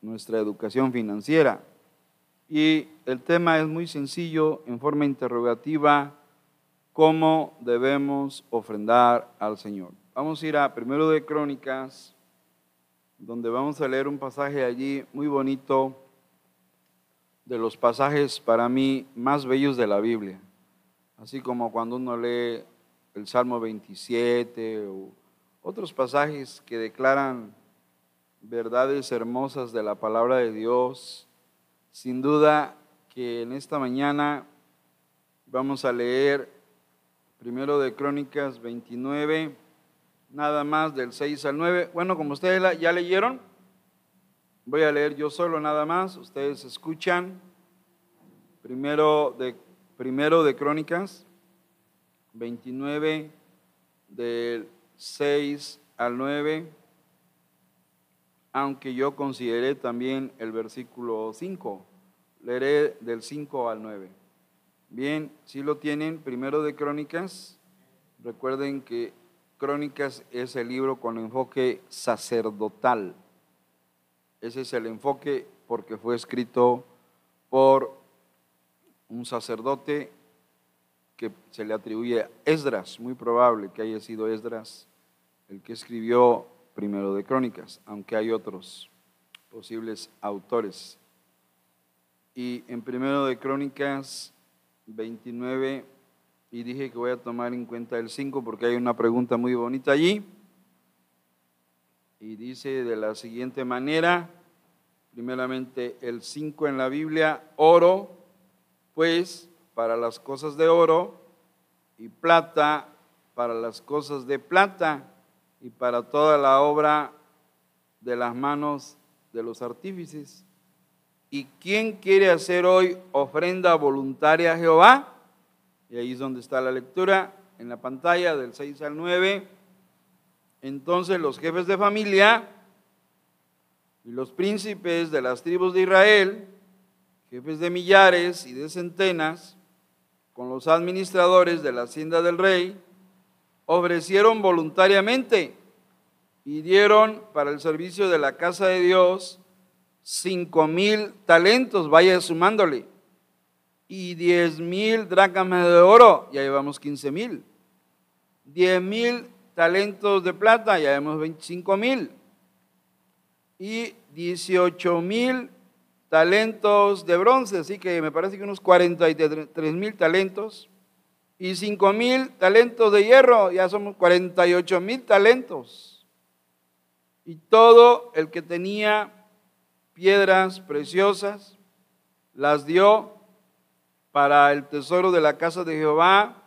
nuestra educación financiera. Y el tema es muy sencillo, en forma interrogativa, ¿cómo debemos ofrendar al Señor? Vamos a ir a primero de Crónicas, donde vamos a leer un pasaje allí muy bonito, de los pasajes para mí más bellos de la Biblia. Así como cuando uno lee el Salmo 27 o otros pasajes que declaran verdades hermosas de la palabra de Dios. Sin duda que en esta mañana vamos a leer primero de Crónicas 29, nada más del 6 al 9. Bueno, como ustedes ya leyeron, voy a leer yo solo nada más, ustedes escuchan. Primero de, primero de Crónicas 29 del 6 al 9 aunque yo consideré también el versículo 5. Leeré del 5 al 9. Bien, si lo tienen, primero de Crónicas. Recuerden que Crónicas es el libro con enfoque sacerdotal. Ese es el enfoque porque fue escrito por un sacerdote que se le atribuye a Esdras, muy probable que haya sido Esdras el que escribió primero de Crónicas, aunque hay otros posibles autores. Y en primero de Crónicas 29, y dije que voy a tomar en cuenta el 5 porque hay una pregunta muy bonita allí. Y dice de la siguiente manera, primeramente el 5 en la Biblia, oro, pues para las cosas de oro y plata para las cosas de plata y para toda la obra de las manos de los artífices. ¿Y quién quiere hacer hoy ofrenda voluntaria a Jehová? Y ahí es donde está la lectura, en la pantalla del 6 al 9. Entonces los jefes de familia y los príncipes de las tribus de Israel, jefes de millares y de centenas, con los administradores de la hacienda del rey, ofrecieron voluntariamente y dieron para el servicio de la casa de Dios cinco mil talentos, vaya sumándole, y diez mil dracmas de oro, ya llevamos quince mil, diez mil talentos de plata, ya llevamos veinticinco mil, y dieciocho mil talentos de bronce, así que me parece que unos cuarenta y tres mil talentos y cinco mil talentos de hierro, ya somos 48 mil talentos. Y todo el que tenía piedras preciosas las dio para el tesoro de la casa de Jehová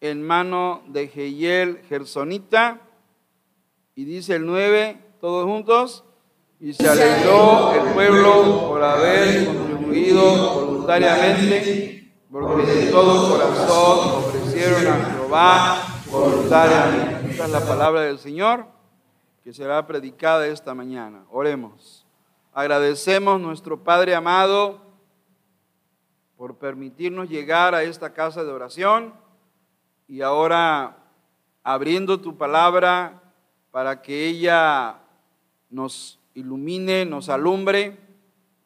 en mano de Jehiel Gersonita. Y dice el 9, todos juntos, y se alegró el pueblo por haber contribuido voluntariamente porque de todo corazón ofrecieron a Jehová voluntariamente. Esta es la palabra del Señor que será predicada esta mañana. Oremos. Agradecemos nuestro Padre amado por permitirnos llegar a esta casa de oración y ahora abriendo tu palabra para que ella nos ilumine, nos alumbre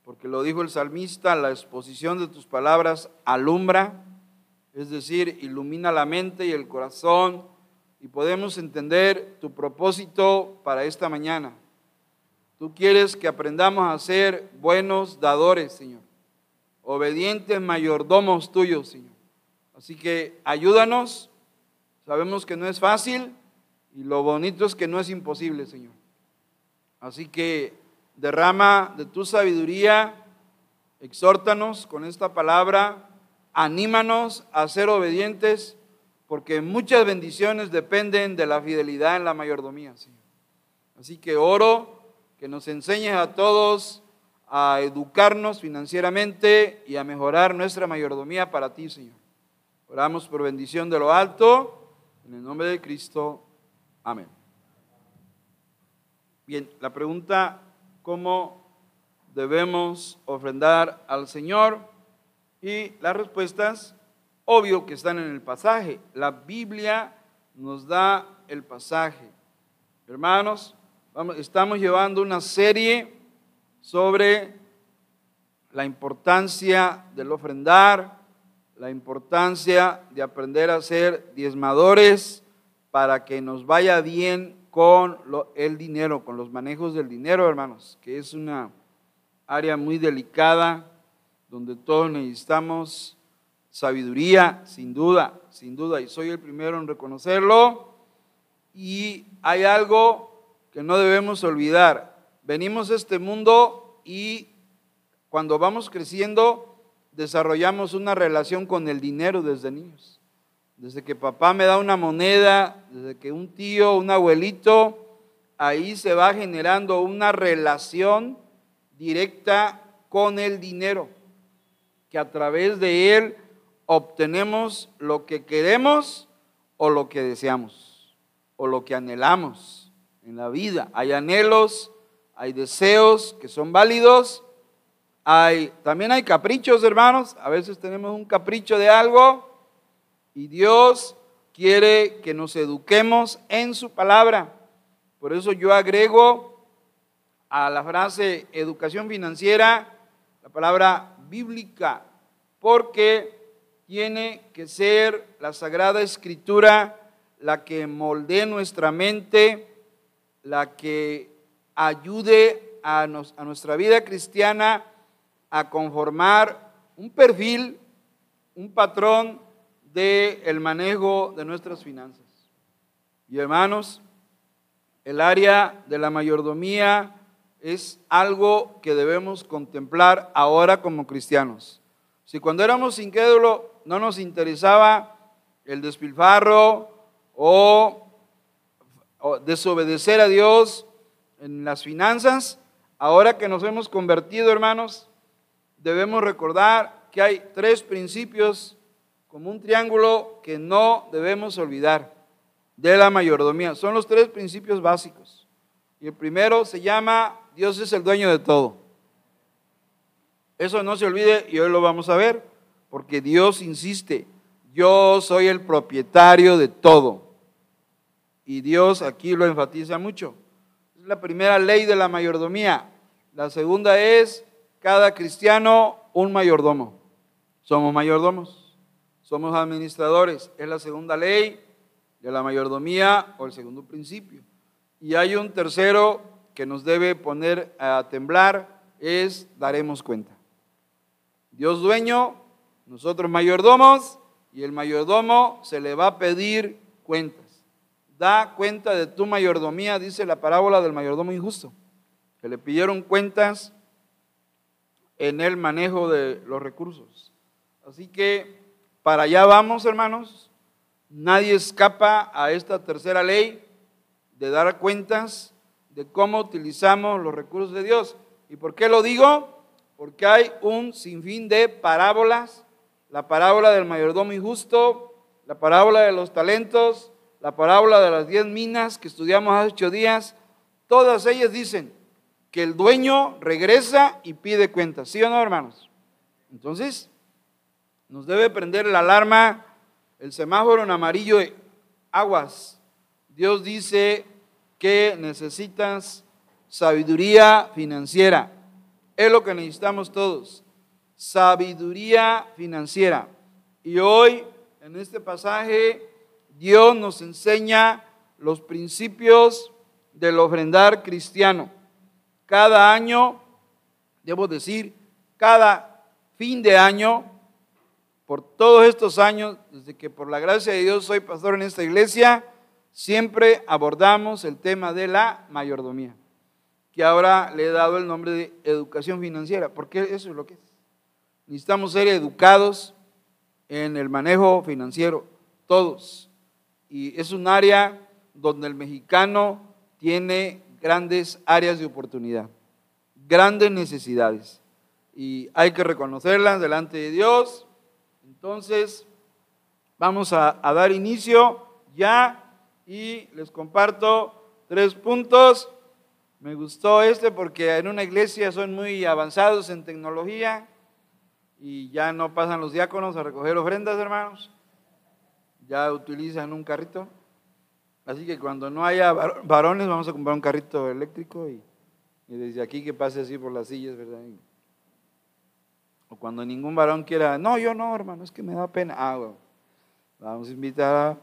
porque lo dijo el salmista, la exposición de tus palabras alumbra, es decir, ilumina la mente y el corazón y podemos entender tu propósito para esta mañana. Tú quieres que aprendamos a ser buenos dadores, Señor, obedientes mayordomos tuyos, Señor. Así que ayúdanos, sabemos que no es fácil y lo bonito es que no es imposible, Señor. Así que derrama de tu sabiduría, exhórtanos con esta palabra, anímanos a ser obedientes, porque muchas bendiciones dependen de la fidelidad en la mayordomía. Así que oro que nos enseñes a todos a educarnos financieramente y a mejorar nuestra mayordomía para ti, Señor. Oramos por bendición de lo alto, en el nombre de Cristo. Amén. Bien, la pregunta cómo debemos ofrendar al Señor y las respuestas, obvio que están en el pasaje. La Biblia nos da el pasaje. Hermanos, estamos llevando una serie sobre la importancia del ofrendar, la importancia de aprender a ser diezmadores para que nos vaya bien con el dinero, con los manejos del dinero, hermanos, que es una área muy delicada donde todos necesitamos sabiduría, sin duda, sin duda, y soy el primero en reconocerlo. Y hay algo que no debemos olvidar. Venimos a este mundo y cuando vamos creciendo desarrollamos una relación con el dinero desde niños. Desde que papá me da una moneda, desde que un tío, un abuelito, ahí se va generando una relación directa con el dinero, que a través de él obtenemos lo que queremos o lo que deseamos, o lo que anhelamos en la vida. Hay anhelos, hay deseos que son válidos, hay, también hay caprichos, hermanos. A veces tenemos un capricho de algo y Dios quiere que nos eduquemos en su palabra. Por eso yo agrego a la frase educación financiera la palabra bíblica, porque tiene que ser la Sagrada Escritura la que moldee nuestra mente, la que ayude a, a nuestra vida cristiana a conformar un perfil, un patrón del el manejo de nuestras finanzas. Y hermanos, el área de la mayordomía es algo que debemos contemplar ahora como cristianos. Si cuando éramos incrédulos no nos interesaba el despilfarro o, o desobedecer a Dios en las finanzas, ahora que nos hemos convertido, hermanos, debemos recordar que hay tres principios como un triángulo que no debemos olvidar de la mayordomía. Son los tres principios básicos. Y el primero se llama Dios es el dueño de todo. Eso no se olvide y hoy lo vamos a ver, porque Dios insiste, yo soy el propietario de todo. Y Dios aquí lo enfatiza mucho. Es la primera ley de la mayordomía. La segunda es cada cristiano un mayordomo. Somos mayordomos, somos administradores. Es la segunda ley de la mayordomía o el segundo principio. Y hay un tercero que nos debe poner a temblar, es daremos cuenta. Dios dueño, nosotros mayordomos, y el mayordomo se le va a pedir cuentas. Da cuenta de tu mayordomía, dice la parábola del mayordomo injusto, que le pidieron cuentas en el manejo de los recursos. Así que para allá vamos, hermanos. Nadie escapa a esta tercera ley de dar cuentas de cómo utilizamos los recursos de Dios. ¿Y por qué lo digo? Porque hay un sinfín de parábolas. La parábola del mayordomo injusto, la parábola de los talentos, la parábola de las diez minas que estudiamos hace ocho días. Todas ellas dicen, que el dueño regresa y pide cuentas. ¿Sí o no, hermanos? Entonces, nos debe prender la alarma, el semáforo en amarillo de aguas. Dios dice que necesitas sabiduría financiera. Es lo que necesitamos todos. Sabiduría financiera. Y hoy, en este pasaje, Dios nos enseña los principios del ofrendar cristiano cada año, debo decir, cada fin de año, por todos estos años, desde que por la gracia de Dios soy pastor en esta iglesia, siempre abordamos el tema de la mayordomía, que ahora le he dado el nombre de educación financiera, porque eso es lo que es. Necesitamos ser educados en el manejo financiero, todos. Y es un área donde el mexicano tiene grandes áreas de oportunidad, grandes necesidades. Y hay que reconocerlas delante de Dios. Entonces, vamos a, dar inicio ya y les comparto tres puntos. Me gustó este porque en una iglesia son muy avanzados en tecnología y ya no pasan los diáconos a recoger ofrendas, hermanos. Ya utilizan un carrito. Así que cuando no haya varones, vamos a comprar un carrito eléctrico y desde aquí que pase así por las sillas, ¿verdad? O cuando ningún varón quiera, no, yo no, hermano, es que me da pena. Ah, vamos a invitar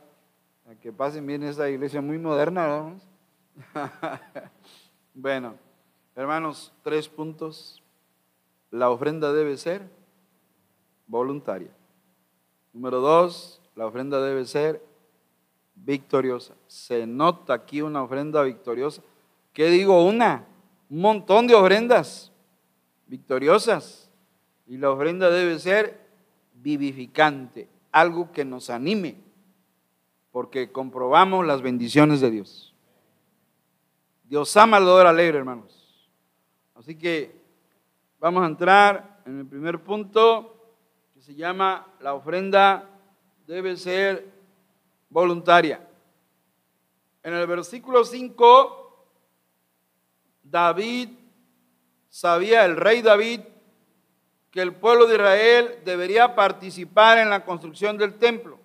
a, que pasen bien esta iglesia muy moderna, vamos. bueno, hermanos, tres puntos. La ofrenda debe ser voluntaria. Número dos, la ofrenda debe ser victoriosa. Se nota aquí una ofrenda victoriosa. ¿Qué digo? Una, un montón de ofrendas victoriosas. Y la ofrenda debe ser vivificante, algo que nos anime, porque comprobamos las bendiciones de Dios. Dios ama al dador alegre, hermanos. Así que vamos a entrar en el primer punto que se llama la ofrenda debe ser voluntaria. En el versículo 5, David sabía, el rey David, que el pueblo de Israel debería participar en la construcción del templo,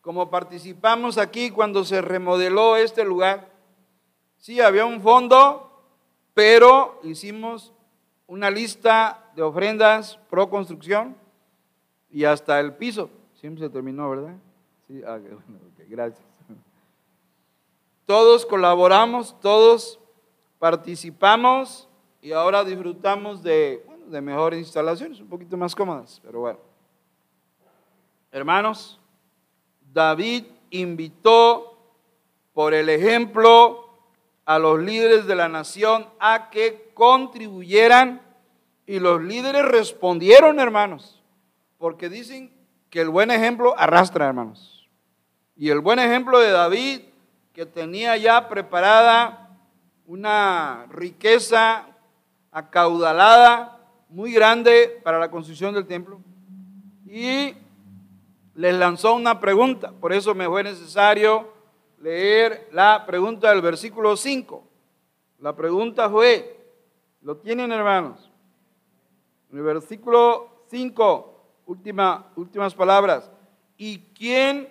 como participamos aquí cuando se remodeló este lugar. Sí, había un fondo, pero hicimos una lista de ofrendas pro construcción y hasta el piso. Siempre se terminó, ¿verdad? Sí, ah, gracias. Todos colaboramos, todos participamos y ahora disfrutamos de de mejores instalaciones, un poquito más cómodas, pero bueno. Hermanos, David invitó por el ejemplo a los líderes de la nación a que contribuyeran y los líderes respondieron, hermanos, porque dicen que el buen ejemplo arrastra, hermanos. Y el buen ejemplo de David, que tenía ya preparada una riqueza acaudalada, muy grande para la construcción del templo y les lanzó una pregunta. Por eso me fue necesario leer la pregunta del versículo 5. La pregunta fue, ¿lo tienen hermanos? En el versículo 5, última, últimas palabras. ¿Y quién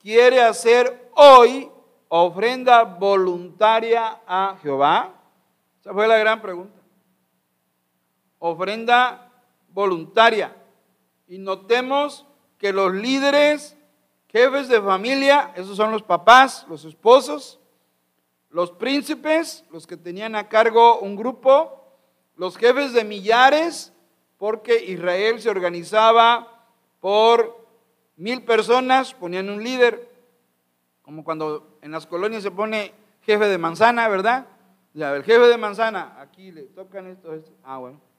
quiere hacer hoy ofrenda voluntaria a Jehová? Esa fue la gran pregunta ofrenda voluntaria. Y notemos que los líderes, jefes de familia, esos son los papás, los esposos, los príncipes, los que tenían a cargo un grupo, los jefes de millares, porque Israel se organizaba por mil personas, ponían un líder, como cuando en las colonias se pone jefe de manzana, ¿verdad? Ya, el jefe de manzana, aquí le tocan esto, esto. Ah, bueno.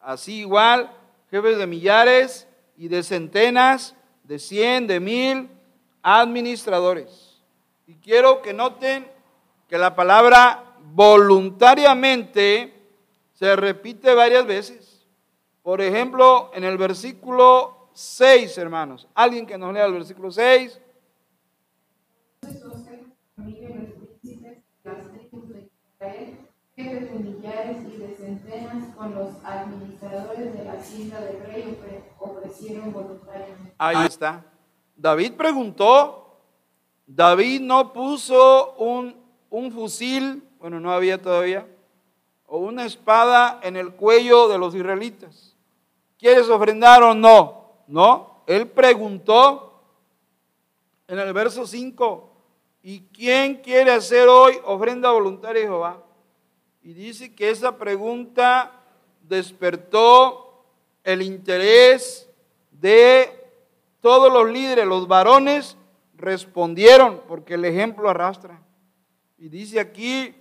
Así igual, jefes de millares y de centenas, de cien, de mil, administradores. Y quiero que noten que la palabra voluntariamente se repite varias veces. Por ejemplo, en el versículo 6, hermanos. Alguien que nos lea el versículo 6 de de de. Ahí está. David preguntó, David no puso un, un fusil, bueno, no había todavía, o una espada en el cuello de los israelitas. ¿Quieres ofrendar o no? No, él preguntó en el verso 5, ¿y quién quiere hacer hoy ofrenda voluntaria a Jehová? Y dice que esa pregunta despertó el interés de todos los líderes, los varones respondieron, porque el ejemplo arrastra. Y dice aquí,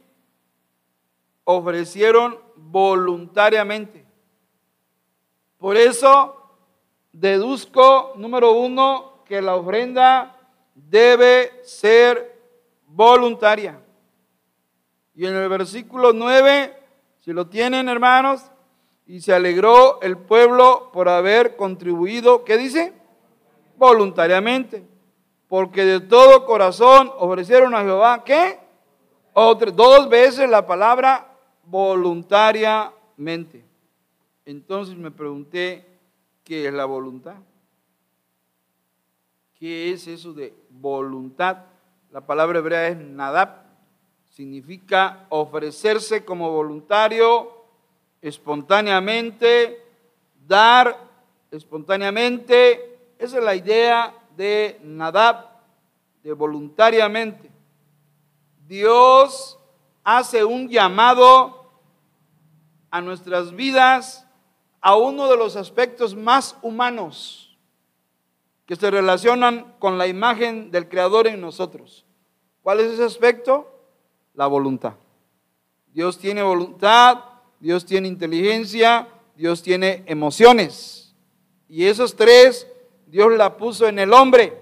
ofrecieron voluntariamente. Por eso deduzco, número uno, que la ofrenda debe ser voluntaria. Y en el versículo 9, si lo tienen hermanos, y se alegró el pueblo por haber contribuido, ¿qué dice? Voluntariamente. Porque de todo corazón ofrecieron a Jehová, ¿qué? Otra, dos veces la palabra voluntariamente. Entonces me pregunté, ¿qué es la voluntad? ¿Qué es eso de voluntad? La palabra hebrea es nadab, significa ofrecerse como voluntario, espontáneamente, dar espontáneamente. Esa es la idea de Nadab, de voluntariamente. Dios hace un llamado a nuestras vidas a uno de los aspectos más humanos que se relacionan con la imagen del Creador en nosotros. ¿Cuál es ese aspecto? La voluntad. Dios tiene voluntad, Dios tiene inteligencia, Dios tiene emociones. Y esos tres Dios la puso en el hombre.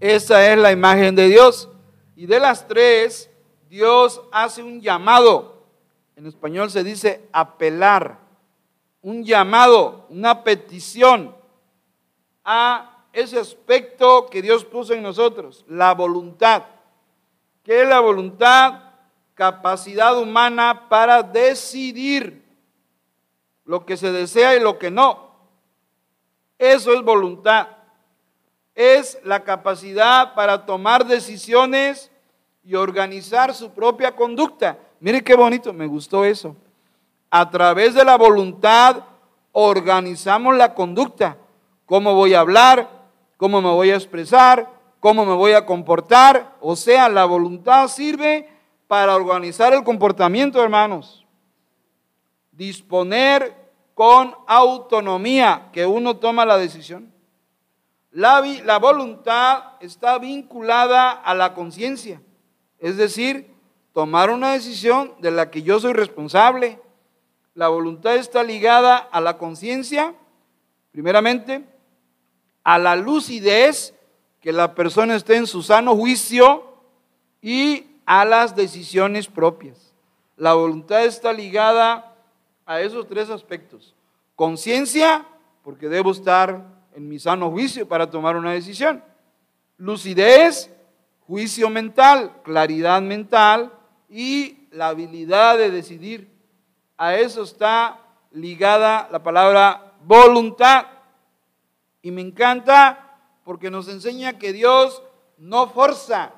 Esa es la imagen de Dios. Y de las tres, Dios hace un llamado. En español se dice apelar. Un llamado, una petición a ese aspecto que Dios puso en nosotros, la voluntad. ¿Qué es la voluntad? Capacidad humana para decidir lo que se desea y lo que no. Eso es voluntad. Es la capacidad para tomar decisiones y organizar su propia conducta. Mire qué bonito, me gustó eso. A través de la voluntad organizamos la conducta. Cómo voy a hablar, cómo me voy a expresar, cómo me voy a comportar. O sea, la voluntad sirve para organizar el comportamiento, hermanos. Disponer con autonomía que uno toma la decisión. La, la voluntad está vinculada a la conciencia, es decir, tomar una decisión de la que yo soy responsable. La voluntad está ligada a la conciencia, primeramente, a la lucidez, que la persona esté en su sano juicio y a las decisiones propias. La voluntad está ligada a esos tres aspectos. Conciencia, porque debo estar en mi sano juicio para tomar una decisión. Lucidez, juicio mental, claridad mental y la habilidad de decidir. A eso está ligada la palabra voluntad. Y me encanta porque nos enseña que Dios no forza.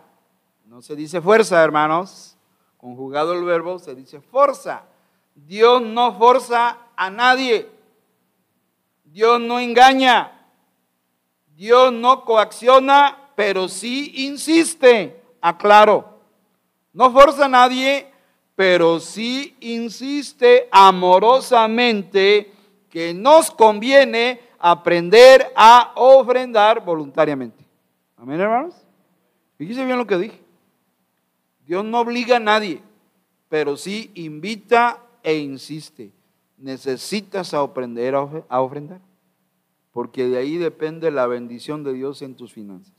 No se dice fuerza, hermanos. Conjugado el verbo, se dice fuerza. Dios no forza a nadie. Dios no engaña. Dios no coacciona, pero sí insiste. Aclaro. No forza a nadie, pero sí insiste amorosamente que nos conviene aprender a ofrendar voluntariamente. Amén, hermanos. Fíjese bien lo que dije. Dios no obliga a nadie, pero sí invita e insiste, necesitas aprender a ofrendar, porque de ahí depende la bendición de Dios en tus finanzas.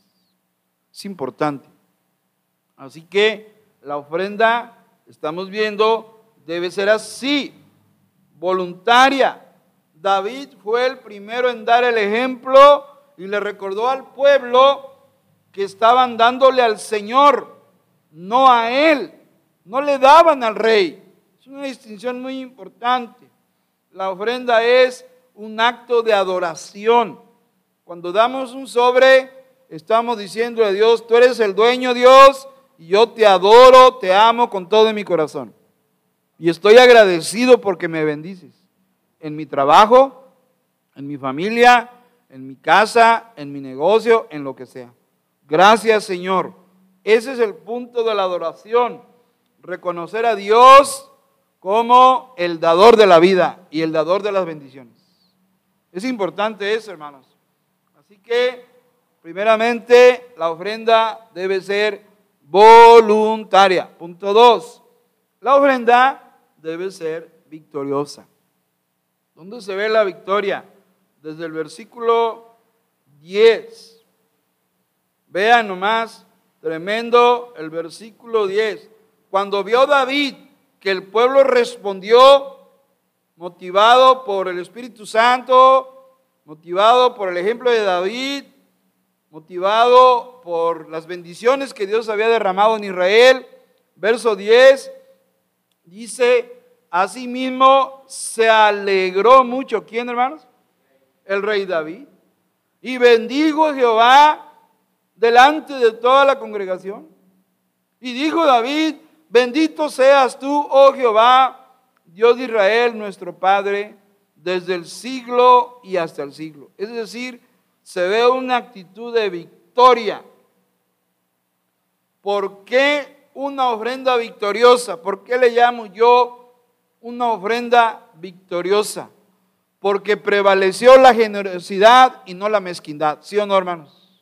Es importante. Así que la ofrenda, estamos viendo, debe ser así, voluntaria. David fue el primero en dar el ejemplo y le recordó al pueblo que estaban dándole al Señor, no a él, no le daban al rey. Es una distinción muy importante. La ofrenda es un acto de adoración. Cuando damos un sobre, estamos diciendo a Dios, tú eres el dueño Dios y yo te adoro, te amo con todo mi corazón. Y estoy agradecido porque me bendices. En mi trabajo, en mi familia, en mi casa, en mi negocio, en lo que sea. Gracias Señor. Ese es el punto de la adoración. Reconocer a Dios como el dador de la vida y el dador de las bendiciones. Es importante eso, hermanos. Así que, primeramente, la ofrenda debe ser voluntaria. Punto dos, la ofrenda debe ser victoriosa. ¿Dónde se ve la victoria? Desde el versículo 10. Vean nomás, tremendo el versículo 10. Cuando vio David que el pueblo respondió motivado por el Espíritu Santo, motivado por el ejemplo de David, motivado por las bendiciones que Dios había derramado en Israel. Verso 10 dice, asimismo se alegró mucho. ¿Quién, hermanos? El rey David. Y bendigo a Jehová delante de toda la congregación. Y dijo David, bendito seas tú, oh Jehová, Dios de Israel, nuestro Padre, desde el siglo y hasta el siglo. Es decir, se ve una actitud de victoria. ¿Por qué una ofrenda victoriosa? ¿Por qué le llamo yo una ofrenda victoriosa? Porque prevaleció la generosidad y no la mezquindad. ¿Sí o no, hermanos?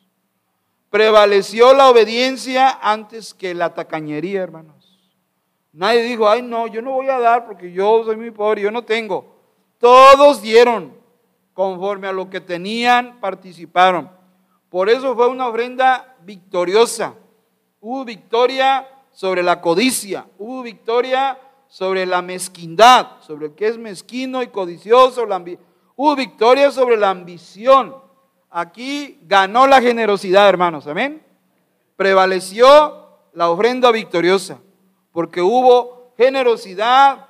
Prevaleció la obediencia antes que la tacañería, hermanos. Nadie dijo, ay no, yo no voy a dar porque yo soy muy pobre, yo no tengo. Todos dieron conforme a lo que tenían, participaron. Por eso fue una ofrenda victoriosa. Hubo victoria sobre la codicia, hubo victoria sobre la mezquindad, sobre el que es mezquino y codicioso, hubo victoria sobre la ambición. Aquí ganó la generosidad, hermanos, amén. Prevaleció la ofrenda victoriosa, porque hubo generosidad,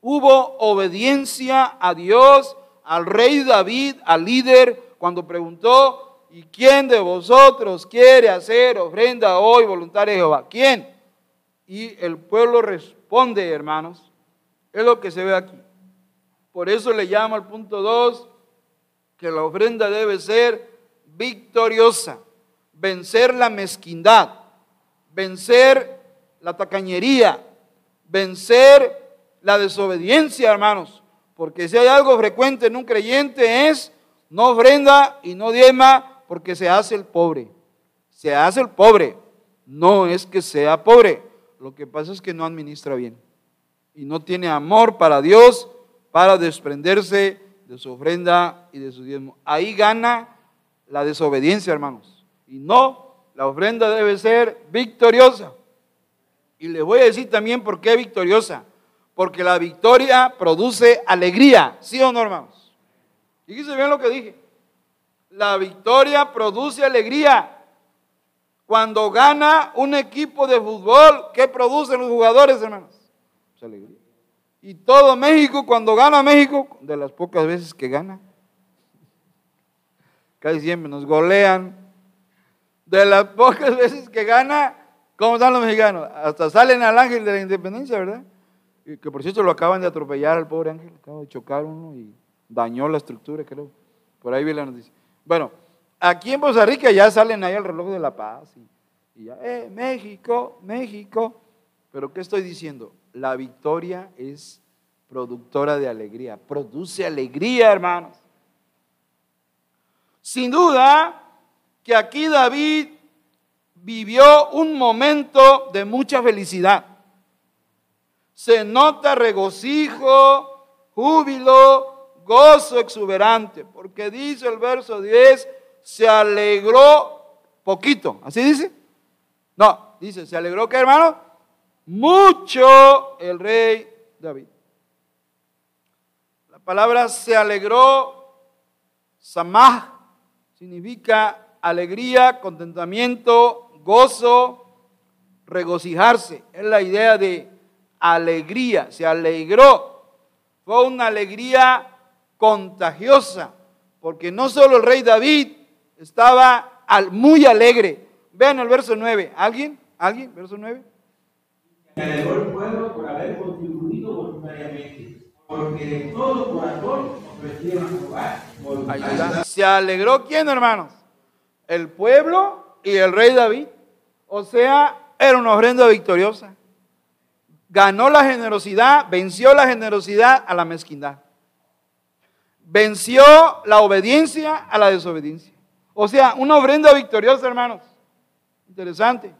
hubo obediencia a Dios, al rey David, al líder, cuando preguntó, ¿y quién de vosotros quiere hacer ofrenda hoy voluntaria a Jehová? ¿Quién? Y el pueblo responde, hermanos, es lo que se ve aquí. Por eso le llamo al punto 2 que la ofrenda debe ser victoriosa, vencer la mezquindad, vencer la tacañería, vencer la desobediencia, hermanos. Porque si hay algo frecuente en un creyente es no ofrenda y no diema porque se hace el pobre. Se hace el pobre. No es que sea pobre. Lo que pasa es que no administra bien. Y no tiene amor para Dios para desprenderse de su ofrenda y de su diezmo. Ahí gana la desobediencia, hermanos. Y no, la ofrenda debe ser victoriosa. Y les voy a decir también por qué victoriosa. Porque la victoria produce alegría, ¿sí o no, hermanos? Fíjense bien lo que dije. La victoria produce alegría. Cuando gana un equipo de fútbol, ¿qué producen los jugadores, hermanos? Pues alegría. Y todo México, cuando gana México, de las pocas veces que gana, casi siempre nos golean. De las pocas veces que gana, ¿cómo están los mexicanos? Hasta salen al ángel de la independencia, ¿verdad? Y que por cierto lo acaban de atropellar al pobre ángel, acaba de chocar uno y dañó la estructura, creo. Por ahí vi la noticia. Bueno, aquí en Costa Rica ya salen ahí al reloj de la paz y, y ya, eh, México, México. Pero ¿qué estoy diciendo? la victoria es productora de alegría, produce alegría, hermanos. Sin duda que aquí David vivió un momento de mucha felicidad. Se nota regocijo, júbilo, gozo exuberante, porque dice el verso 10, se alegró poquito, ¿así dice? No, dice, ¿se alegró qué hermano? mucho el rey David. La palabra se alegró, samah, significa alegría, contentamiento, gozo, regocijarse. Es la idea de alegría, se alegró. Fue una alegría contagiosa, porque no solo el rey David estaba muy alegre. Vean el verso 9. ¿Alguien? ¿Alguien? Verso 9. Me alegró el pueblo por haber contribuido voluntariamente, porque de todo corazón ofrecieron Jehová. ¿Se alegró quién, hermanos? El pueblo y el rey David. O sea, era una ofrenda victoriosa. Ganó la generosidad, venció la generosidad a la mezquindad. Venció la obediencia a la desobediencia. O sea, una ofrenda victoriosa, hermanos. Interesante.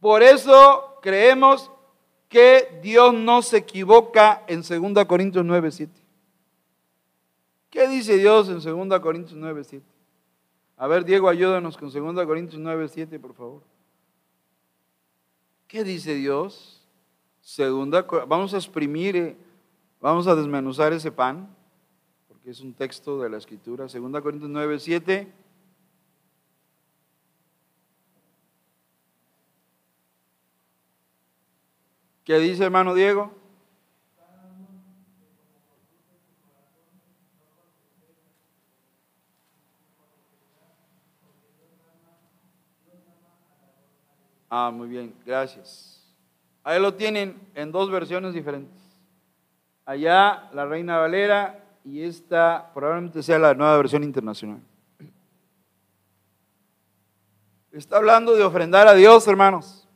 Por eso creemos que Dios no se equivoca en 2 Corintios 9, 7. ¿Qué dice Dios en 2 Corintios 9, 7? A ver, Diego, ayúdanos con 2 Corintios 9, 7, por favor. ¿Qué dice Dios? Segunda, vamos a exprimir, eh, vamos a desmenuzar ese pan, porque es un texto de la Escritura. 2 Corintios 9, 7. ¿Qué dice hermano Diego? Ah, muy bien, gracias. Ahí lo tienen en dos versiones diferentes. Allá la Reina Valera y esta probablemente sea la nueva versión internacional. Está hablando de ofrendar a Dios, hermanos.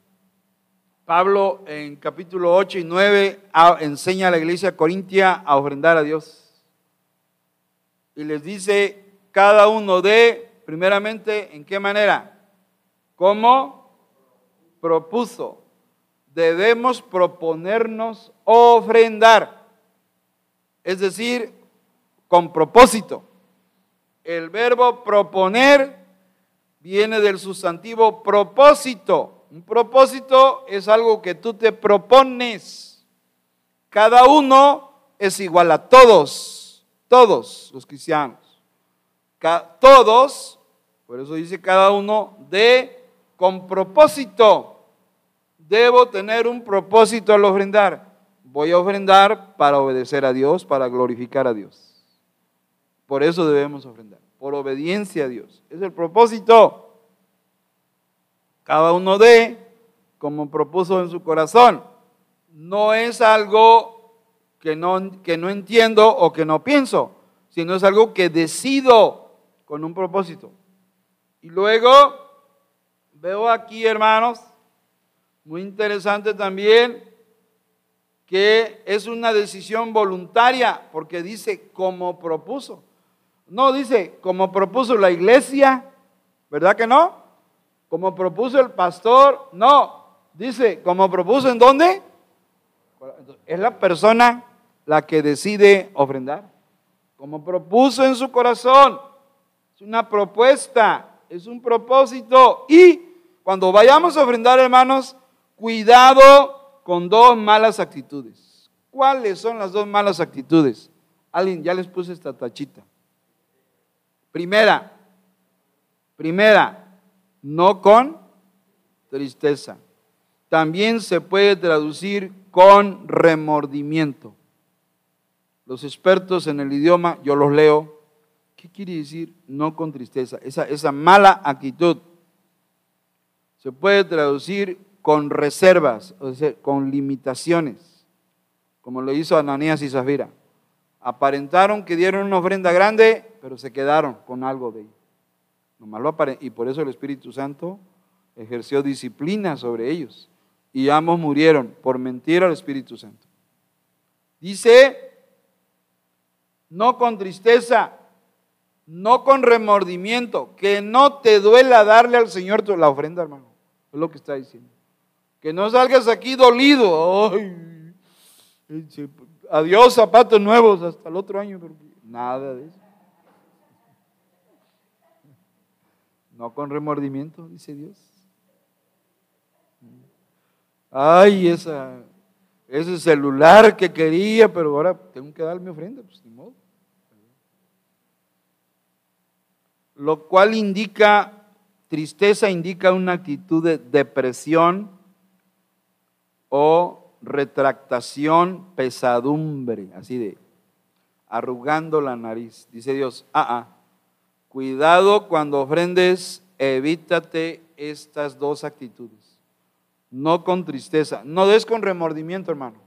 Pablo en capítulo 8 y 9 enseña a la iglesia corintia a ofrendar a Dios. Y les dice, cada uno de, primeramente, ¿en qué manera? ¿Cómo? Propuso. Debemos proponernos ofrendar. Es decir, con propósito. El verbo proponer viene del sustantivo propósito. Un propósito es algo que tú te propones. Cada uno es igual a todos, todos los cristianos. Todos, por eso dice cada uno, de con propósito. Debo tener un propósito al ofrendar. Voy a ofrendar para obedecer a Dios, para glorificar a Dios. Por eso debemos ofrendar, por obediencia a Dios. Es el propósito. Cada uno de, como propuso en su corazón, no es algo que no, que no entiendo o que no pienso, sino es algo que decido con un propósito. Y luego veo aquí, hermanos, muy interesante también, que es una decisión voluntaria, porque dice como propuso. No dice, como propuso la iglesia, ¿verdad que no? Como propuso el pastor, no. Dice, como propuso en dónde? Es la persona la que decide ofrendar. Como propuso en su corazón. Es una propuesta, es un propósito. Y cuando vayamos a ofrendar, hermanos, cuidado con dos malas actitudes. ¿Cuáles son las dos malas actitudes? Alguien ya les puse esta tachita. Primera, primera, no con tristeza. También se puede traducir con remordimiento. Los expertos en el idioma, yo los leo. ¿Qué quiere decir no con tristeza? Esa, esa mala actitud se puede traducir con reservas, o sea, con limitaciones, como lo hizo Ananías y Zafira. Aparentaron que dieron una ofrenda grande, pero se quedaron con algo de ello. y por eso el Espíritu Santo ejerció disciplina sobre ellos. Y ambos murieron por mentir al Espíritu Santo. Dice, no con tristeza, no con remordimiento, que no te duela darle al Señor la ofrenda, hermano. Es lo que está diciendo. Que no salgas aquí dolido. Ay, adiós zapatos nuevos hasta el otro año. Nada de eso. No con remordimiento, dice Dios. Ay, esa, ese celular que quería, pero ahora tengo que dar mi ofrenda, pues ni modo. Lo cual indica, tristeza indica una actitud de depresión o retractación, pesadumbre, así de arrugando la nariz. Dice Dios, ah, ah, cuidado cuando ofrendes, evítate estas dos actitudes. No con tristeza, no des con remordimiento, hermano,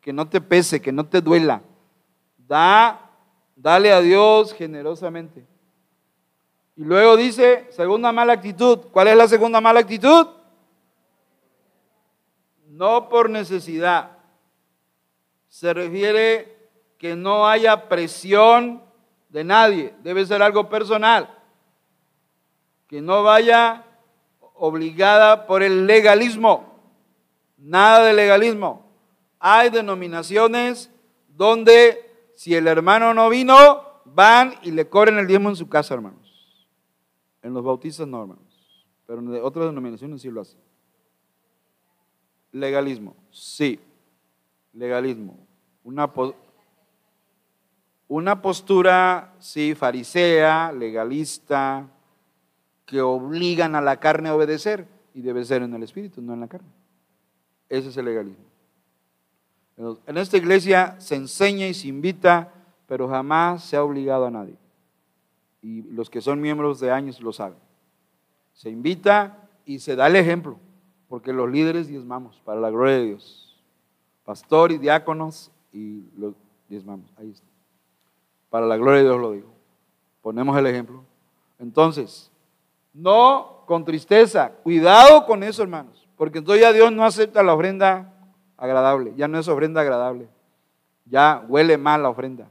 que no te pese, que no te duela. Da, dale a Dios generosamente. Y luego dice, segunda mala actitud. ¿Cuál es la segunda mala actitud? No por necesidad. Se refiere que no haya presión de nadie, debe ser algo personal. Que no vaya obligada por el legalismo, nada de legalismo. Hay denominaciones donde si el hermano no vino, van y le corren el diezmo en su casa, hermanos. En los bautistas no, hermanos. Pero en otras denominaciones sí lo hacen. Legalismo, sí, legalismo. Una, una postura, sí, farisea, legalista, que obligan a la carne a obedecer y debe ser en el espíritu, no en la carne. Ese es el legalismo. En esta iglesia se enseña y se invita, pero jamás se ha obligado a nadie. Y los que son miembros de años lo saben. Se invita y se da el ejemplo. Porque los líderes diezmamos para la gloria de Dios. Pastor y diáconos y los diezmamos. Ahí está. Para la gloria de Dios lo digo. Ponemos el ejemplo. Entonces, no con tristeza. Cuidado con eso, hermanos. Porque entonces ya Dios no acepta la ofrenda agradable. Ya no es ofrenda agradable. Ya huele mal la ofrenda.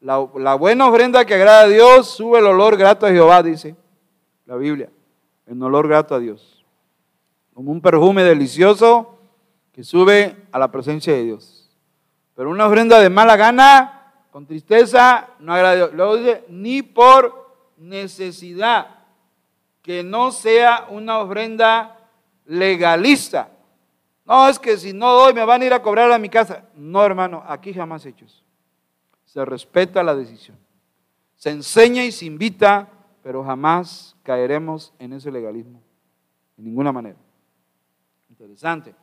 La, la buena ofrenda que agrada a Dios sube el olor grato a Jehová, dice la Biblia. El olor grato a Dios. Como un perfume delicioso que sube a la presencia de Dios. Pero una ofrenda de mala gana, con tristeza, no agrada a Dios. Ni por necesidad que no sea una ofrenda legalista. No, es que si no doy me van a ir a cobrar a mi casa. No, hermano, aquí jamás he hecho eso. Se respeta la decisión. Se enseña y se invita, pero jamás caeremos en ese legalismo. De ninguna manera. Interesante.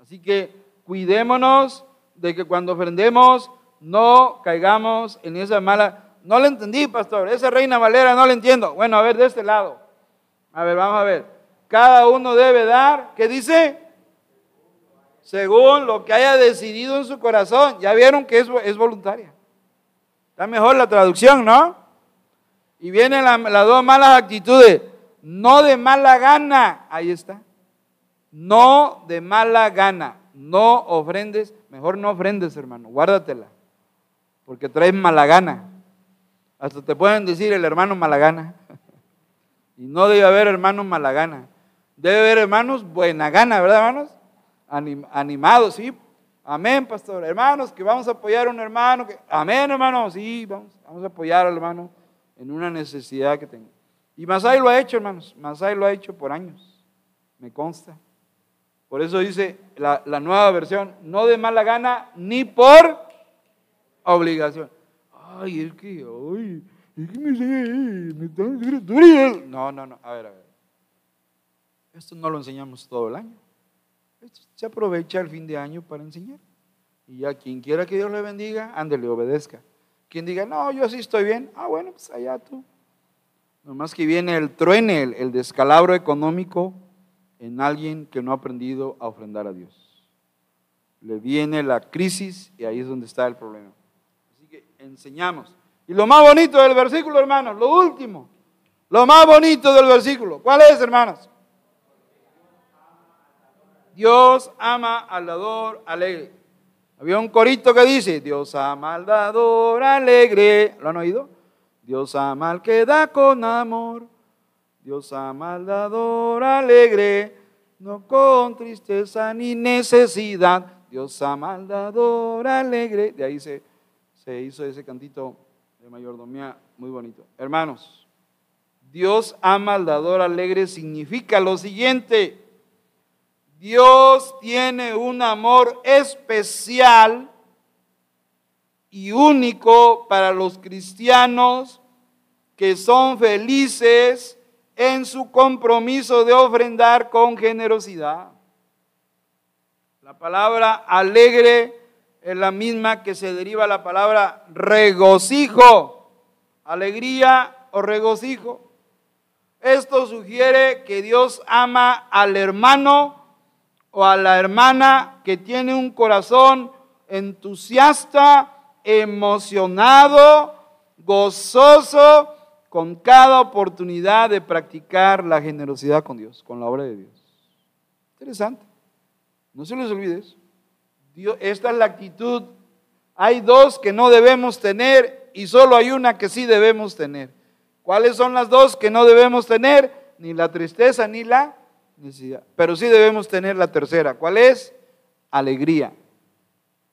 Así que cuidémonos de que cuando ofrendemos no caigamos en esa mala. No le entendí, pastor. Esa reina Valera no le entiendo. Bueno, a ver, de este lado. A ver, vamos a ver. Cada uno debe dar, ¿qué dice? Según lo que haya decidido en su corazón. Ya vieron que es, es voluntaria. Está mejor la traducción, ¿no? Y vienen las dos malas actitudes. No de mala gana. Ahí está. No de mala gana. No ofrendes. Mejor no ofrendes, hermano. Guárdatela. Porque traes mala gana. Hasta te pueden decir el hermano mala gana. Y no debe haber hermanos mala gana. Debe haber hermanos buena gana, ¿verdad, hermanos? animados, sí. Amén, pastor. Hermanos, que vamos a apoyar a un hermano. Amén, hermano. Sí, vamos, vamos a apoyar al hermano en una necesidad que tenga. Y Masai lo ha hecho, hermanos. Masai lo ha hecho por años. Me consta. Por eso dice la, la nueva versión, no de mala gana ni por obligación. Ay, es que, ay, no, no, no. A ver, a ver. Esto no lo enseñamos todo el año. Esto se aprovecha el fin de año para enseñar. Y ya quien quiera que Dios le bendiga, ándele, obedezca. Quien diga, no, yo sí estoy bien, ah, bueno, pues allá tú. Nomás que viene el truene, el descalabro económico en alguien que no ha aprendido a ofrendar a Dios. Le viene la crisis y ahí es donde está el problema. Así que enseñamos. Y lo más bonito del versículo, hermanos, lo último, lo más bonito del versículo, ¿cuál es, hermanos? Dios ama al dador alegre. Había un corito que dice, Dios ama al dador alegre. ¿Lo han oído? Dios ama al que da con amor. Dios ama al dador alegre, no con tristeza ni necesidad. Dios ama al dador alegre. De ahí se, se hizo ese cantito de mayordomía muy bonito. Hermanos, Dios ama al dador alegre significa lo siguiente. Dios tiene un amor especial y único para los cristianos que son felices en su compromiso de ofrendar con generosidad. La palabra alegre es la misma que se deriva la palabra regocijo, alegría o regocijo. Esto sugiere que Dios ama al hermano o a la hermana que tiene un corazón entusiasta, emocionado, gozoso con cada oportunidad de practicar la generosidad con Dios, con la obra de Dios. Interesante. No se les olvide eso esta es la actitud. Hay dos que no debemos tener y solo hay una que sí debemos tener. ¿Cuáles son las dos que no debemos tener? Ni la tristeza ni la necesidad. Pero sí debemos tener la tercera. ¿Cuál es? Alegría.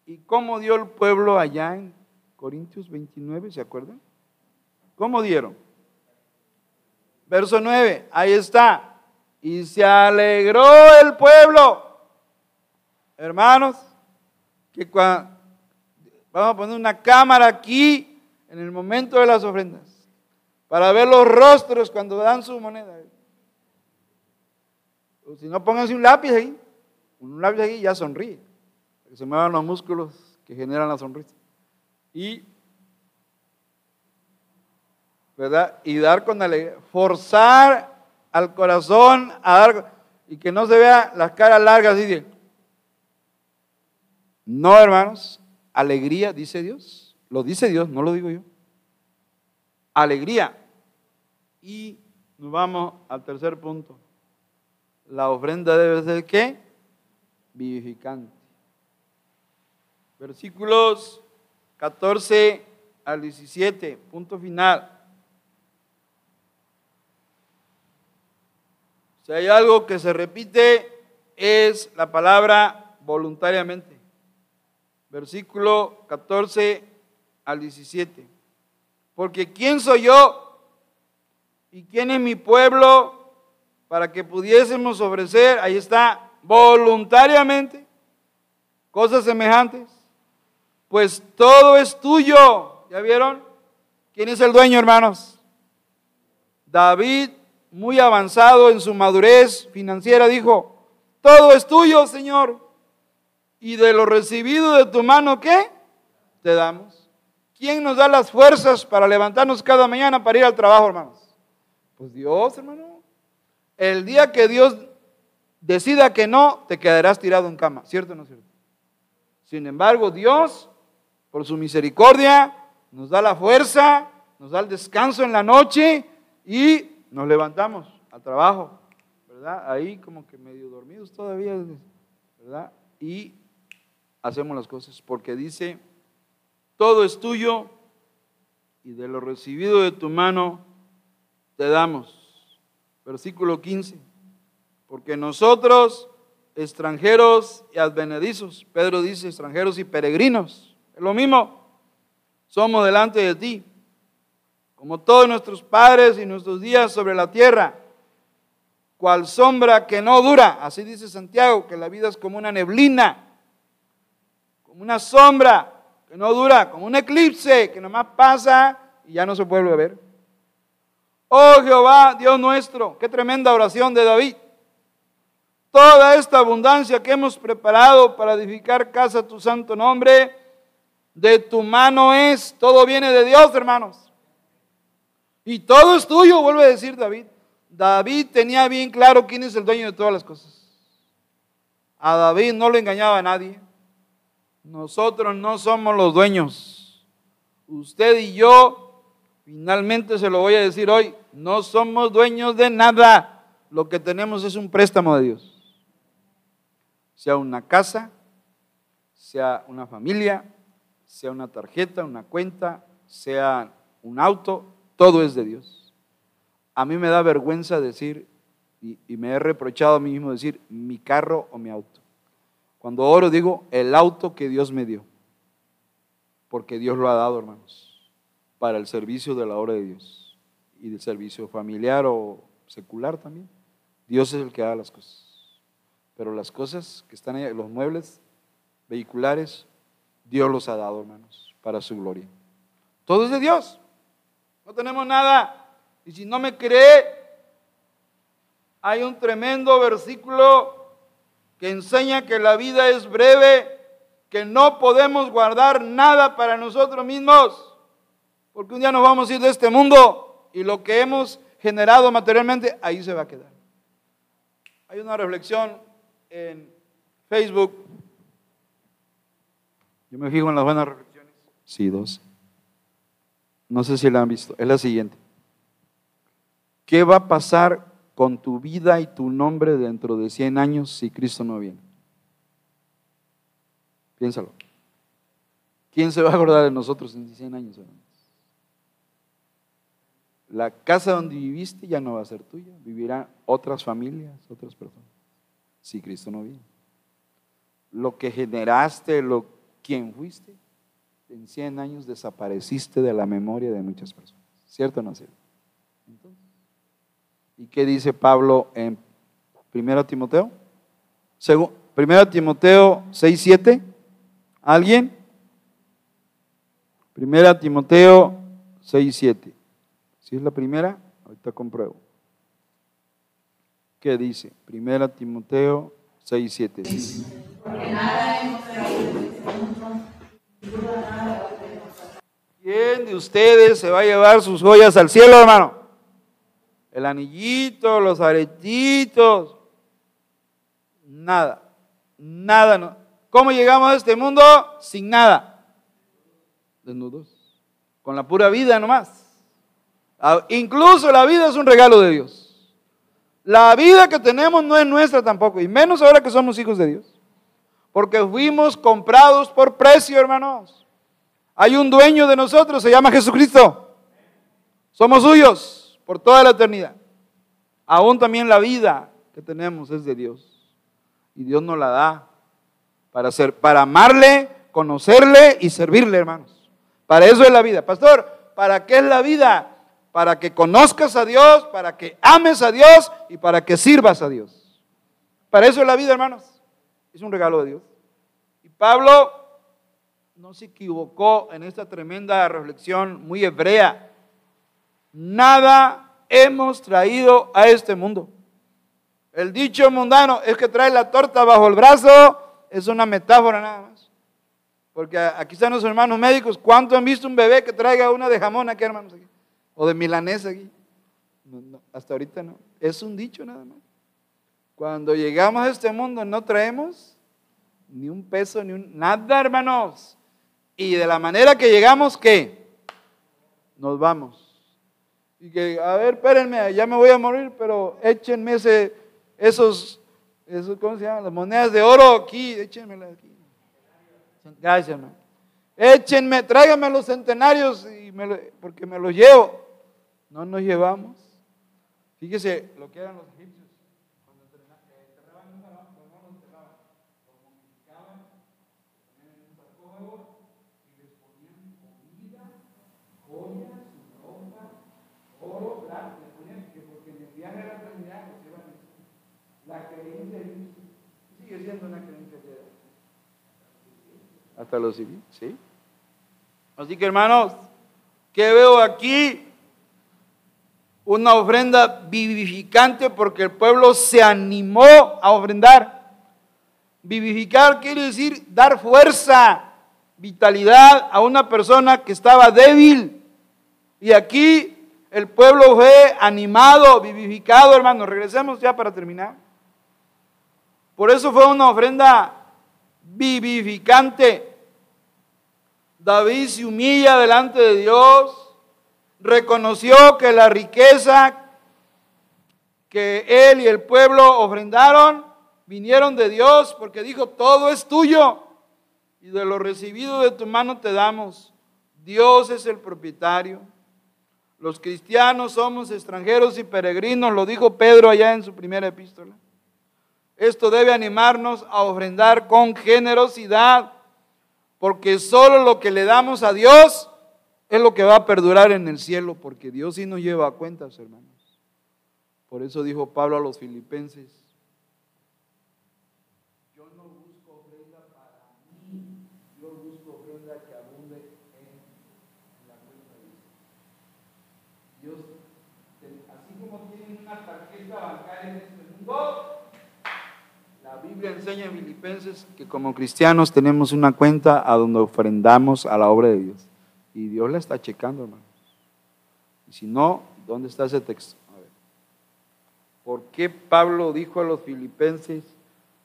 ¿Y cómo dio el pueblo allá en Corintios 29? ¿Se acuerdan? ¿Cómo dieron? Verso 9, ahí está. Y se alegró el pueblo. Hermanos, que vamos a poner una cámara aquí en el momento de las ofrendas para ver los rostros cuando dan su moneda. O si no, pónganse un lápiz ahí. Un lápiz ahí ya sonríe. que se muevan los músculos que generan la sonrisa. Y, Y dar con alegría. Forzar al corazón a dar. y que no se vea las caras largas de... No, hermanos, alegría, dice Dios. Lo dice Dios, no lo digo yo. Alegría. Y nos vamos al tercer punto. La ofrenda debe ser qué? Vivificante. Versículos 14 al 17, punto final. Si hay algo que se repite es la palabra voluntariamente. Versículo 14 al 17. Porque ¿quién soy yo? ¿Y quién es mi pueblo para que pudiésemos ofrecer, ahí está, voluntariamente, cosas semejantes? Pues todo es tuyo. ¿Ya vieron? ¿Quién es el dueño, hermanos? David, muy avanzado en su madurez financiera, dijo, todo es tuyo, Señor. Y de lo recibido de tu mano, ¿qué? Te damos. ¿Quién nos da las fuerzas para levantarnos cada mañana para ir al trabajo, hermanos? Pues Dios, hermano. El día que Dios decida que no, te quedarás tirado en cama, ¿cierto o no cierto? Sin embargo, Dios por su misericordia, nos da la fuerza, nos da el descanso en la noche y nos levantamos al trabajo, ¿verdad? Ahí como que medio dormidos todavía, ¿verdad? Y hacemos las cosas porque dice, todo es tuyo y de lo recibido de tu mano te damos. Versículo 15, porque nosotros, extranjeros y advenedizos, Pedro dice extranjeros y peregrinos, lo mismo, somos delante de ti, como todos nuestros padres y nuestros días sobre la tierra, cual sombra que no dura. Así dice Santiago, que la vida es como una neblina, como una sombra que no dura, como un eclipse que nomás pasa y ya no se a ver. Oh Jehová, Dios nuestro, qué tremenda oración de David. Toda esta abundancia que hemos preparado para edificar casa a tu santo nombre, de tu mano es, todo viene de Dios, hermanos. Y todo es tuyo, vuelve a decir David. David tenía bien claro quién es el dueño de todas las cosas. A David no le engañaba a nadie. Nosotros no somos los dueños. Usted y yo, finalmente se lo voy a decir hoy, no somos dueños de nada. Lo que tenemos es un préstamo de Dios. Sea una casa, sea una familia, sea una tarjeta, una cuenta, sea un auto, todo es de Dios. A mí me da vergüenza decir, y, me he reprochado a mí mismo decir, mi carro o mi auto. Cuando oro digo, el auto que Dios me dio, porque Dios lo ha dado, hermanos, para el servicio de la obra de Dios y del servicio familiar o secular también. Dios es el que da las cosas. Pero las cosas que están ahí, los muebles vehiculares, Dios los ha dado, hermanos, para su gloria. Todo es de Dios. No tenemos nada. Y si no me cree, hay un tremendo versículo que enseña que la vida es breve, que no podemos guardar nada para nosotros mismos, porque un día nos vamos a ir de este mundo y lo que hemos generado materialmente ahí se va a quedar. Hay una reflexión en Facebook yo me fijo en las buenas reflexiones. Sí, dos. No sé si la han visto. Es la siguiente. ¿Qué va a pasar con tu vida y tu nombre dentro de 100 años si Cristo no viene? Piénsalo. ¿Quién se va a acordar de nosotros en 100 años? La casa donde viviste ya no va a ser tuya, vivirán otras familias, otras personas, si Cristo no viene. Lo que generaste, lo quién fuiste, en 100 años desapareciste de la memoria de muchas personas. ¿Cierto o no cierto? ¿Y qué dice Pablo en 1 Timoteo? 1 Timoteo 6, 7. ¿Alguien? 1 Timoteo 6, 7. Si es la primera, ahorita compruebo. ¿Qué dice? 1 Timoteo 6, 7. Porque nada hemos ¿Quién de ustedes se va a llevar sus joyas al cielo, hermano? El anillito, los aretitos. nada. Nada. ¿Cómo llegamos a este mundo? Sin nada. Desnudos. Con la pura vida nomás. Ah, incluso la vida es un regalo de Dios. La vida que tenemos no es nuestra tampoco, y menos ahora que somos hijos de Dios. Porque fuimos comprados por precio, hermanos. Hay un dueño de nosotros, se llama Jesucristo. Somos suyos por toda la eternidad. Aún también la vida que tenemos es de Dios. Y Dios nos la da para, ser, para amarle, conocerle y servirle, hermanos. Para eso es la vida. Pastor, ¿para qué es la vida? Para que conozcas a Dios, para que ames a Dios y para que sirvas a Dios. Para eso es la vida, hermanos. Es un regalo de Dios. Y Pablo no se equivocó en esta tremenda reflexión muy hebrea. Nada hemos traído a este mundo. El dicho mundano es que trae la torta bajo el brazo, es una metáfora nada más. Porque aquí están los hermanos médicos. ¿Cuánto han visto un bebé que traiga una de jamón aquí, hermanos? Aquí? O de milanesa aquí. hasta ahorita no. Es un dicho nada más. Cuando llegamos a este mundo no traemos ni un peso, ni un... Nada, hermanos. Y de la manera que llegamos, ¿qué? Nos vamos. Y que, a ver, espérenme, ya me voy a morir, pero échenme ese, esos, esos, ¿cómo se llaman? Las monedas de oro aquí, échenmelas aquí. Gracias, hermano. Échenme, tráiganme los centenarios y me porque me los llevo. No nos llevamos. Fíjese lo que eran los egipcios. Cuando enterraban un faraón, no lo enterraban. Lo momificaban, ponían en un sarcófago y les ponían comida, joyas, ropa, oro, plata. Les ponían que porque en el viaje a la eternidad los llevan la creencia una creencia hasta los civiles, ¿sí? Así que hermanos, ¿qué veo aquí? Una ofrenda vivificante porque el pueblo se animó a ofrendar. Vivificar quiere decir dar fuerza, vitalidad a una persona que estaba débil. Y aquí el pueblo fue animado, vivificado, hermanos. Regresemos ya para terminar. Por eso fue una ofrenda vivificante. David se humilla delante de Dios, reconoció que la riqueza que él y el pueblo ofrendaron vinieron de Dios, porque dijo, todo es tuyo y de lo recibido de tu mano te damos. Dios es el propietario. Los cristianos somos extranjeros y peregrinos, lo dijo Pedro allá en su primera epístola. Esto debe animarnos a ofrendar con generosidad porque solo lo que le damos a Dios es lo que va a perdurar en el cielo, porque Dios sí nos lleva a cuentas, hermanos. Por eso dijo Pablo a los filipenses, Dios. Así como tienen una tarjeta bancaria en este mundo, Biblia enseña en Filipenses que como cristianos tenemos una cuenta a donde ofrendamos a la obra de Dios. Y Dios la está checando, hermanos. Y si no, ¿dónde está ese texto? A ver. ¿Por qué Pablo dijo a los filipenses,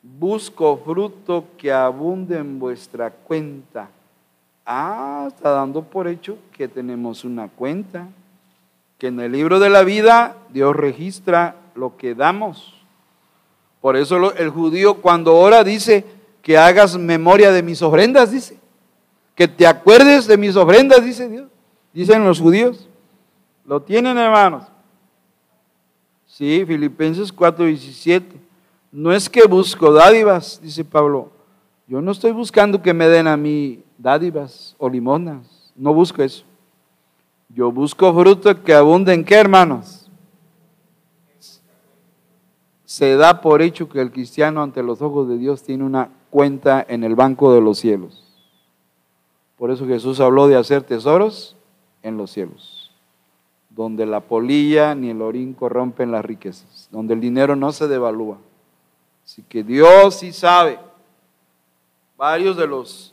busco fruto que abunde en vuestra cuenta? Ah, está dando por hecho que tenemos una cuenta, que en el libro de la vida Dios registra lo que damos. Por eso el judío cuando ora dice que hagas memoria de mis ofrendas, dice. Que te acuerdes de mis ofrendas, dice Dios. Dicen los judíos. Lo tienen, hermanos. Sí, Filipenses 4:17. No es que busco dádivas, dice Pablo. Yo no estoy buscando que me den a mí dádivas o limonas. No busco eso. Yo busco fruto que abunde en qué, hermanos? Se da por hecho que el cristiano ante los ojos de Dios tiene una cuenta en el banco de los cielos. Por eso Jesús habló de hacer tesoros en los cielos, donde la polilla ni el orín corrompen las riquezas, donde el dinero no se devalúa. Así que Dios sí sabe. Varios de los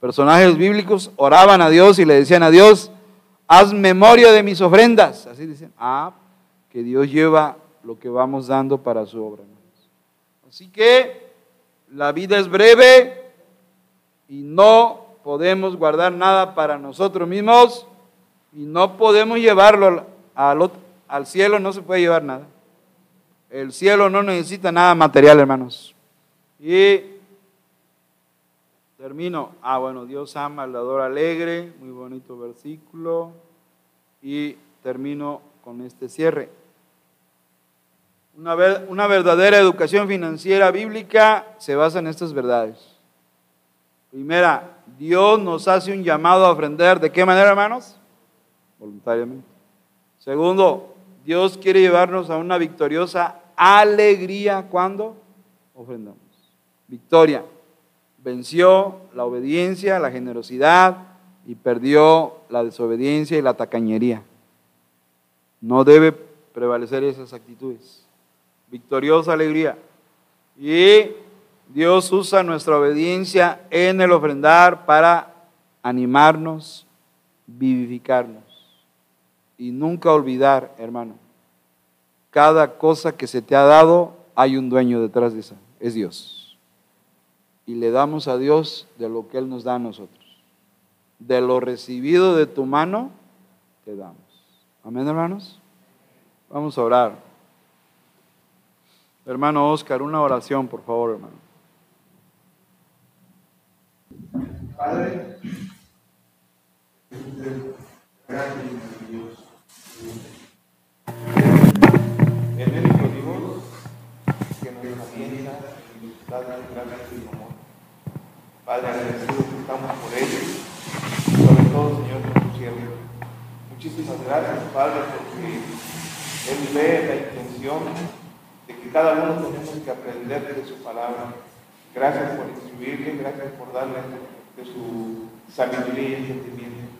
personajes bíblicos oraban a Dios y le decían a Dios, haz memoria de mis ofrendas. Así dicen, ah, que Dios lleva lo que vamos dando para su obra. Así que la vida es breve y no podemos guardar nada para nosotros mismos y no podemos llevarlo al, al cielo, no se puede llevar nada. El cielo no necesita nada material, hermanos. Y termino. Ah, bueno, Dios ama al dador alegre, muy bonito versículo. Y termino con este cierre. Una, verdadera educación financiera bíblica se basa en estas verdades. Primera, Dios nos hace un llamado a ofrender. ¿De qué manera, hermanos? Voluntariamente. Segundo, Dios quiere llevarnos a una victoriosa alegría cuando ofrendamos. Victoria. Venció la obediencia, la generosidad y perdió la desobediencia y la tacañería. No debe prevalecer esas actitudes. Victoriosa alegría. Y Dios usa nuestra obediencia en el ofrendar para animarnos, vivificarnos. Y nunca olvidar, hermano, cada cosa que se te ha dado, hay un dueño detrás de esa, es Dios. Y le damos a Dios de lo que Él nos da a nosotros. De lo recibido de tu mano, te damos. Amén, hermanos. Vamos a orar. Hermano Oscar, una oración, por favor, hermano. Padre, gracias, Dios. El único Dios que nos atienda y nos da gracias y amor. Padre, agradecidos que estamos por ello, sobre todo, Señor, por tu siervo. Muchísimas gracias, Padre, porque Él ve la intención de que cada uno tenemos que aprender de su palabra. Gracias por instruirle, gracias por darle de su sabiduría y entendimiento,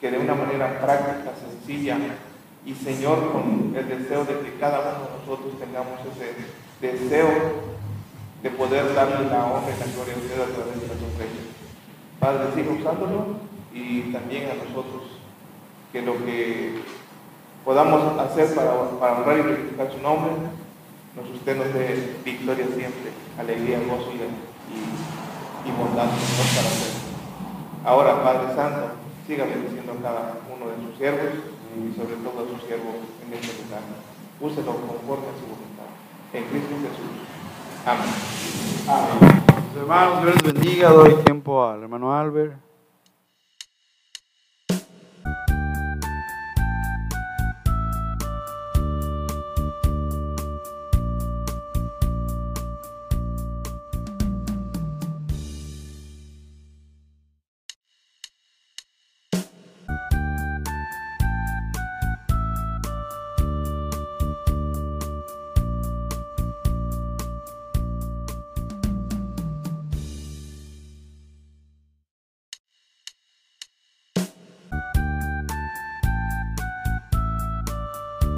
que de una manera práctica, sencilla y Señor, con el deseo de que cada uno de nosotros tengamos ese deseo de poder darle la honra y la gloria a usted a través de nuestros reyes. Padre, siga usándolo y también a nosotros, que lo que podamos hacer para honrar y glorificar su nombre, nos usted nos dé victoria siempre, alegría, gozo y, y, y bondad para hacer. Ahora, Padre Santo, siga bendiciendo a cada uno de sus siervos y sobre todo a su siervo en este lugar. Úselo conforme a su voluntad. En Cristo Jesús. Amén. Amén. hermanos, Dios bendiga. Doy tiempo al hermano Albert.